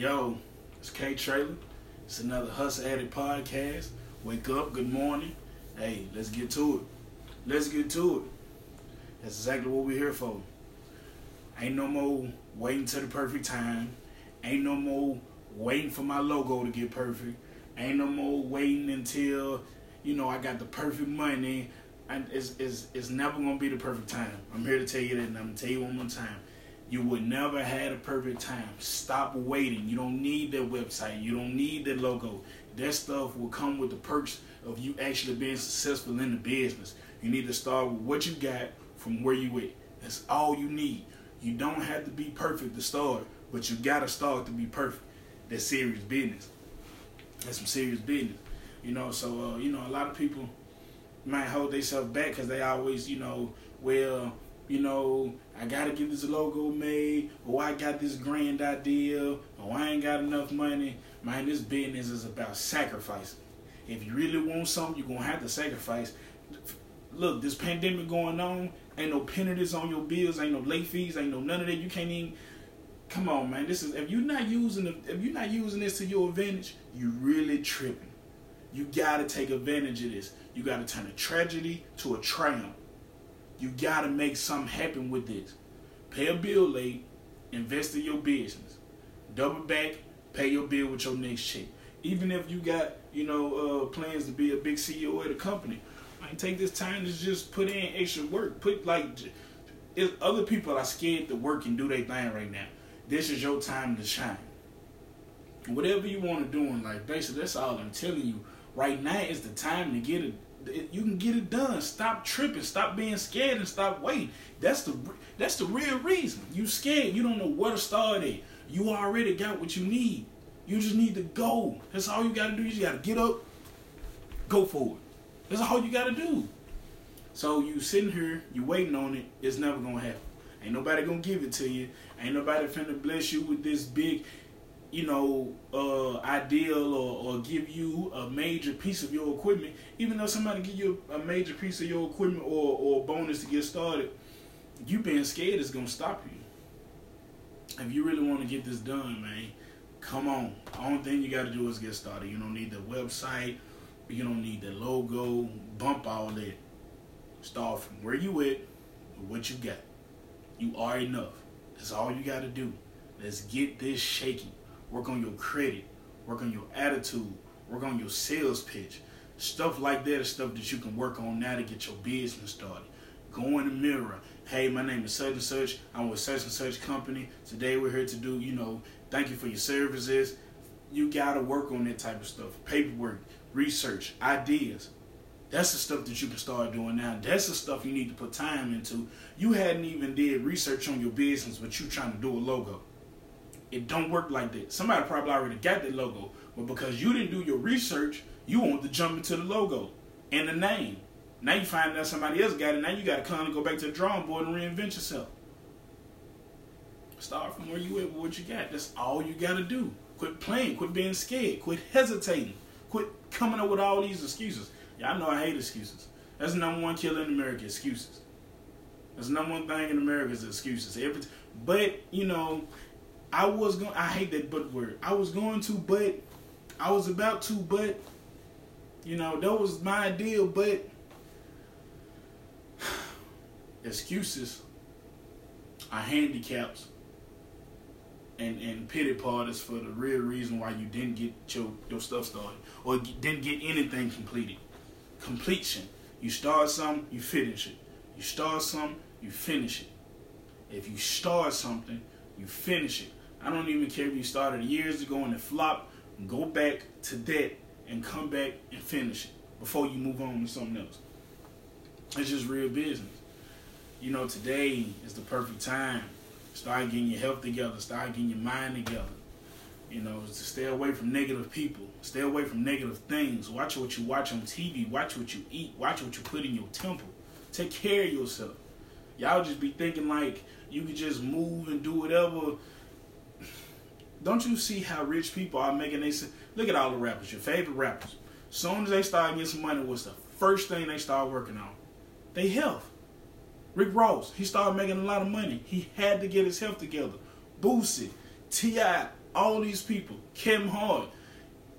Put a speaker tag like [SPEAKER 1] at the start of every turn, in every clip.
[SPEAKER 1] Yo, it's K Traylor. It's another Hustle Addict podcast. Wake up, good morning. Hey, let's get to it. Let's get to it. That's exactly what we're here for. Ain't no more waiting to the perfect time. Ain't no more waiting for my logo to get perfect. Ain't no more waiting until, you know, I got the perfect money. And it's, it's, it's never gonna be the perfect time. I'm here to tell you that and I'm gonna tell you one more time. You would never had a perfect time. Stop waiting. You don't need that website. You don't need that logo. That stuff will come with the perks of you actually being successful in the business. You need to start with what you got from where you at. That's all you need. You don't have to be perfect to start, but you gotta start to be perfect. That's serious business. That's some serious business. You know, so uh, you know, a lot of people might hold themselves back because they always, you know, well, you know, I gotta get this logo made, or I got this grand idea, or I ain't got enough money. Man, this business is about sacrificing. If you really want something, you're gonna have to sacrifice. Look, this pandemic going on, ain't no penalties on your bills, ain't no late fees, ain't no none of that. You can't even come on, man. This is if you're not using if you're not using this to your advantage, you really tripping. You gotta take advantage of this. You gotta turn a tragedy to a triumph. You gotta make something happen with this. Pay a bill late, invest in your business. Double back, pay your bill with your next check. Even if you got, you know, uh, plans to be a big CEO at a company, I take this time to just put in extra work. Put like, if other people are scared to work and do their thing right now. This is your time to shine. Whatever you want to do in life, basically, that's all I'm telling you. Right now is the time to get it you can get it done. Stop tripping. Stop being scared and stop waiting. That's the that's the real reason. You scared. You don't know where to start at. You already got what you need. You just need to go. That's all you gotta do. You just gotta get up, go for it. That's all you gotta do. So you sitting here, you waiting on it. It's never gonna happen. Ain't nobody gonna give it to you. Ain't nobody finna bless you with this big you know, uh, ideal or, or give you a major piece of your equipment, even though somebody give you a, major piece of your equipment or, or bonus to get started, you being scared is gonna stop you. If you really want to get this done, man, come on. Only thing you got to do is get started. You don't need the website. You don't need the logo. Bump all that. Start from where you at, what you got. You are enough. That's all you got to do. Let's get this shaking work on your credit, work on your attitude, work on your sales pitch. Stuff like that is stuff that you can work on now to get your business started. Go in the mirror. Hey, my name is such and such. I'm with such and such company. Today we're here to do, you know, thank you for your services. You gotta work on that type of stuff. Paperwork, research, ideas. That's the stuff that you can start doing now. That's the stuff you need to put time into. You hadn't even did research on your business, but you're trying to do a logo. It don't work like that. Somebody probably already got the logo, but because you didn't do your research, you want to jump into the logo and the name. Now you find out somebody else got it. Now you got to kind of go back to the drawing board and reinvent yourself. Start from where you at with what you got. That's all you got to do. Quit playing. Quit being scared. Quit hesitating. Quit coming up with all these excuses. Y'all know I hate excuses. That's the number one killer in America. Excuses. That's the number one thing in America is excuses. Every, but you know, I was going. I hate that but word. I was going to, but I was about to, but you know that was my idea. But excuses are handicaps and and pity parties for the real reason why you didn't get your your stuff started or didn't get anything completed. Completion. You start something, you finish it. You start something, you finish it. If you start something, you finish it. I don't even care if you started years ago and it flopped. Go back to that and come back and finish it before you move on to something else. It's just real business. You know, today is the perfect time. Start getting your health together. Start getting your mind together. You know, to stay away from negative people. Stay away from negative things. Watch what you watch on TV. Watch what you eat. Watch what you put in your temple. Take care of yourself. Y'all just be thinking like you could just move and do whatever don't you see how rich people are making they say, look at all the rappers, your favorite rappers. Soon as they start getting some money, what's the first thing they start working on? They health. Rick Ross, he started making a lot of money. He had to get his health together. Boosie, T.I., All these people, Kevin Hart.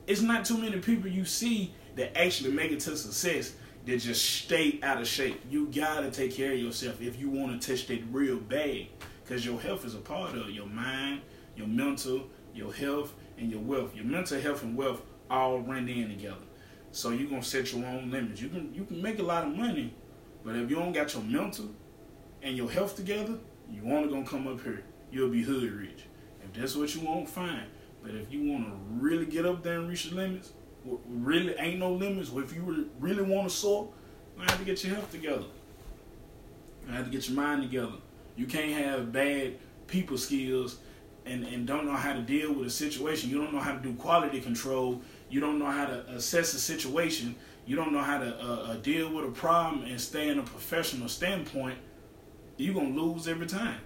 [SPEAKER 1] It's not too many people you see that actually make it to success that just stay out of shape. You gotta take care of yourself if you want to touch that real bag, because your health is a part of your mind, your mental, your health, and your wealth. Your mental health and wealth all run in together. So you're gonna set your own limits. You can you can make a lot of money, but if you don't got your mental and your health together, you only gonna come up here. You'll be hood rich. If that's what you want, fine. But if you want to really get up there and reach your limits, really ain't no limits. If you really want to soar, you have to get your health together. You have to get your mind together. You can't have bad people skills and, and don't know how to deal with a situation. You don't know how to do quality control. You don't know how to assess a situation. You don't know how to uh, uh, deal with a problem and stay in a professional standpoint. You're going to lose every time.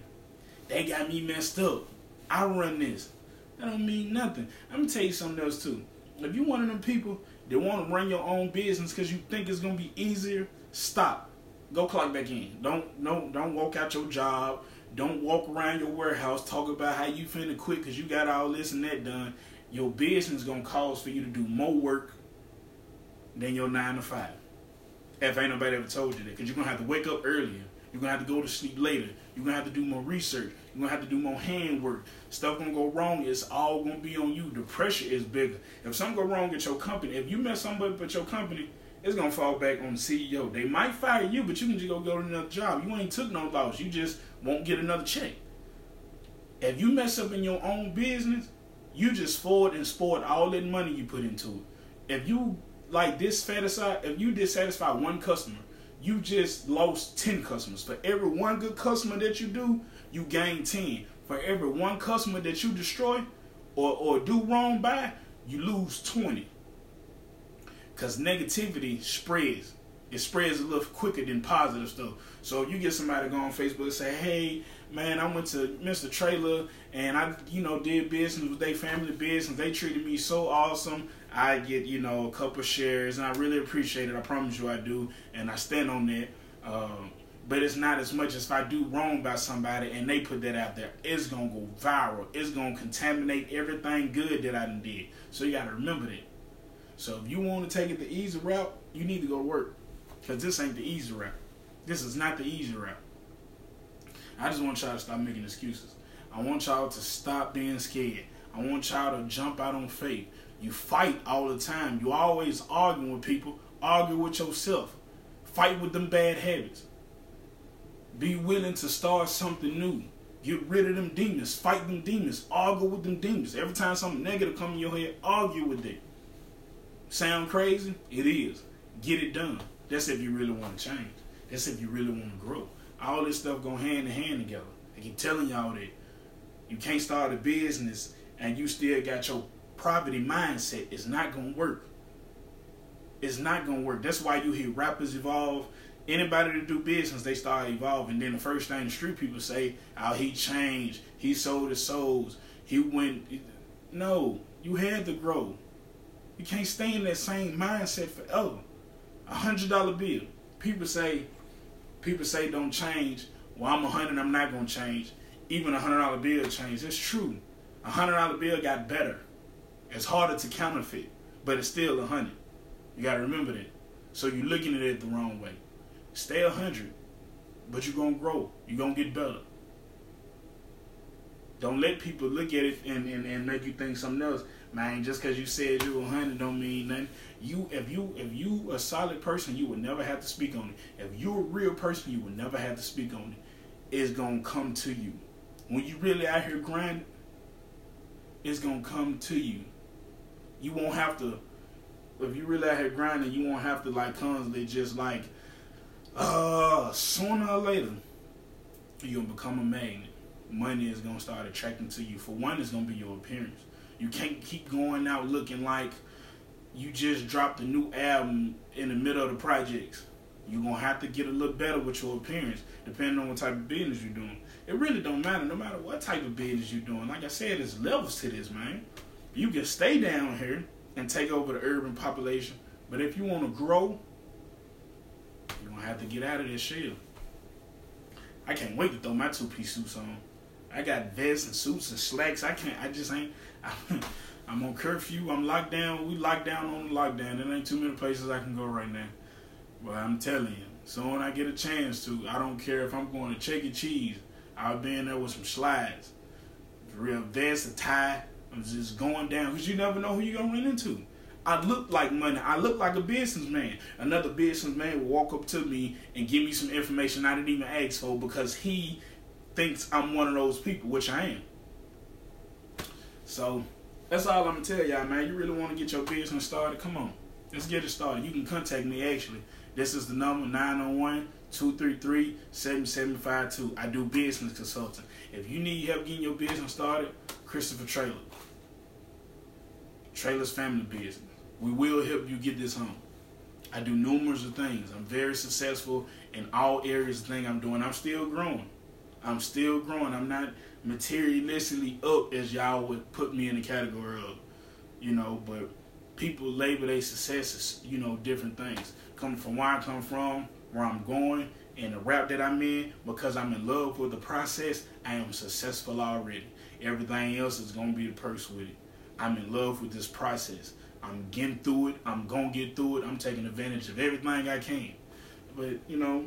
[SPEAKER 1] They got me messed up. I run this. That don't mean nothing. I'm going to tell you something else too. If you one of them people that want to run your own business because you think it's going to be easier, stop. Go clock back in. Don't, no, don't walk out your job don't walk around your warehouse talk about how you finna quit because you got all this and that done. Your business gonna cause for you to do more work than your nine to five. If ain't nobody ever told you that, because you're gonna have to wake up earlier. You're gonna have to go to sleep later. You're gonna have to do more research. You're gonna have to do more handwork. Stuff gonna go wrong. It's all gonna be on you. The pressure is bigger. If something go wrong at your company, if you mess somebody up at your company, it's gonna fall back on the CEO. They might fire you, but you can just go go to another job. You ain't took no loss. You just won't get another check. If you mess up in your own business, you just forward and spoiled all that money you put into it. If you like dissatisfied, if you dissatisfy one customer, you just lost ten customers. For every one good customer that you do, you gain ten. For every one customer that you destroy or, or do wrong by, you lose twenty. Because negativity spreads. It spreads a little quicker than positive stuff. So you get somebody go on Facebook and say, hey, man, I went to Mr. Traylor and I, you know, did business with their family business. They treated me so awesome. I get, you know, a couple shares and I really appreciate it. I promise you I do. And I stand on that. Um, but it's not as much as if I do wrong by somebody and they put that out there. It's gonna go viral. It's gonna contaminate everything good that I did. So you gotta remember that. So if you want to take it the easy route, you need to go to work. Because this ain't the easy route. This is not the easy route. I just want y'all to stop making excuses. I want y'all to stop being scared. I want y'all to jump out on faith. You fight all the time. You always arguing with people. Argue with yourself. Fight with them bad habits. Be willing to start something new. Get rid of them demons. Fight them demons. Argue with them demons. Every time something negative come in your head, argue with it. Sound crazy? It is. Get it done. That's if you really want to change. That's if you really want to grow. All this stuff go hand in hand together. I keep telling y'all that you can't start a business and you still got your poverty mindset. It's not gonna work. It's not gonna work. That's why you hear rappers evolve. Anybody to do business, they start evolving. Then the first thing the street people say, "Oh, he changed. He sold his souls. He went." No, you had to grow. You can't stay in that same mindset forever. A hundred dollar bill. People say, people say don't change. Well, I'm a hundred. I'm not gonna change. Even a hundred dollar bill changed. It's true. A hundred dollar bill got better. It's harder to counterfeit, but it's still a hundred. You gotta remember that. So you're looking at it the wrong way. Stay a hundred, but you're gonna grow. You're gonna get better. Don't let people look at it and, and, and make you think something else man. Just because you said you a hundred don't mean nothing. You, if you, if you a solid person, you would never have to speak on it. If you're a real person, you would never have to speak on it. It's gonna come to you. When you really out here grinding, it's gonna come to you. You won't have to. If you really out here grinding, you won't have to like constantly just like, uh, sooner or later, you're gonna become a magnet. Money is gonna start attracting to you. For one, it's gonna be your appearance. You can't keep going out looking like you just dropped a new album in the middle of the projects. You're gonna have to get a little better with your appearance, depending on what type of business you're doing. It really don't matter, no matter what type of business you're doing. Like I said, there's levels to this, man. You can stay down here and take over the urban population, but if you want to grow, you're gonna have to get out of this shell. I can't wait to throw my two-piece suits on. I got vests and suits and slacks. I can't. I just ain't. I'm on curfew. I'm locked down. We locked down on lockdown. There ain't too many places I can go right now. But I'm telling you, so when I get a chance to, I don't care if I'm going to Chuck E. Cheese. I'll be in there with some slides, real vest, a tie. I'm just going down because you never know who you're gonna run into. I look like money. I look like a businessman. Another businessman will walk up to me and give me some information I didn't even ask for because he thinks I'm one of those people, which I am. So that's all I'm gonna tell y'all, man. You really want to get your business started? Come on, let's get it started. You can contact me actually. This is the number 901 233 7752. I do business consulting. If you need help getting your business started, Kristopher Traylor. Traylor's family business. We will help you get this home. I do numerous of things. I'm very successful in all areas of things I'm doing. I'm still growing. I'm still growing. I'm not materialistically up as y'all would put me in the category of, you know, but people label their successes, you know, different things. Coming from where I come from, where I'm going, and the route that I'm in, because I'm in love with the process, I am successful already. Everything else is gonna be the purse with it. I'm in love with this process. I'm getting through it. I'm gonna get through it. I'm taking advantage of everything I can. But you know,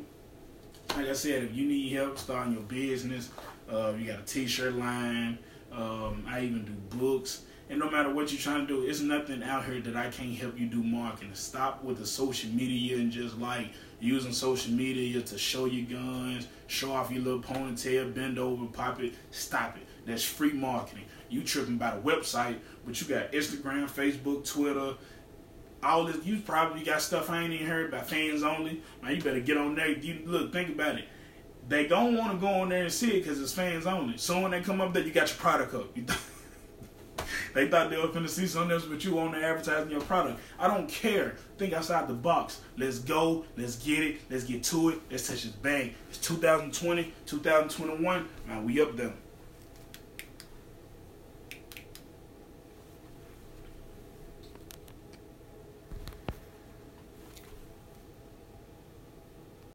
[SPEAKER 1] like I said, if you need help starting your business, uh, you got a T-shirt line. Um, I even do books. And no matter what you're trying to do, it's nothing out here that I can't help you do marketing. Stop with the social media and just like using social media to show your guns, show off your little ponytail, bend over, pop it. Stop it. That's free marketing. You tripping by the website, but you got Instagram, Facebook, Twitter, all this. You probably got stuff I ain't even heard about fans only. Man, you better get on there. You look, think about it. They don't want to go on there and see it because it's fans only. So when they come up there, you got your product up. they thought they were finna see something else, but you on there advertising your product. I don't care. Think outside the box. Let's go. Let's get it. Let's get to it. Let's touch this bang. It's 2020, 2021. Man, we up there.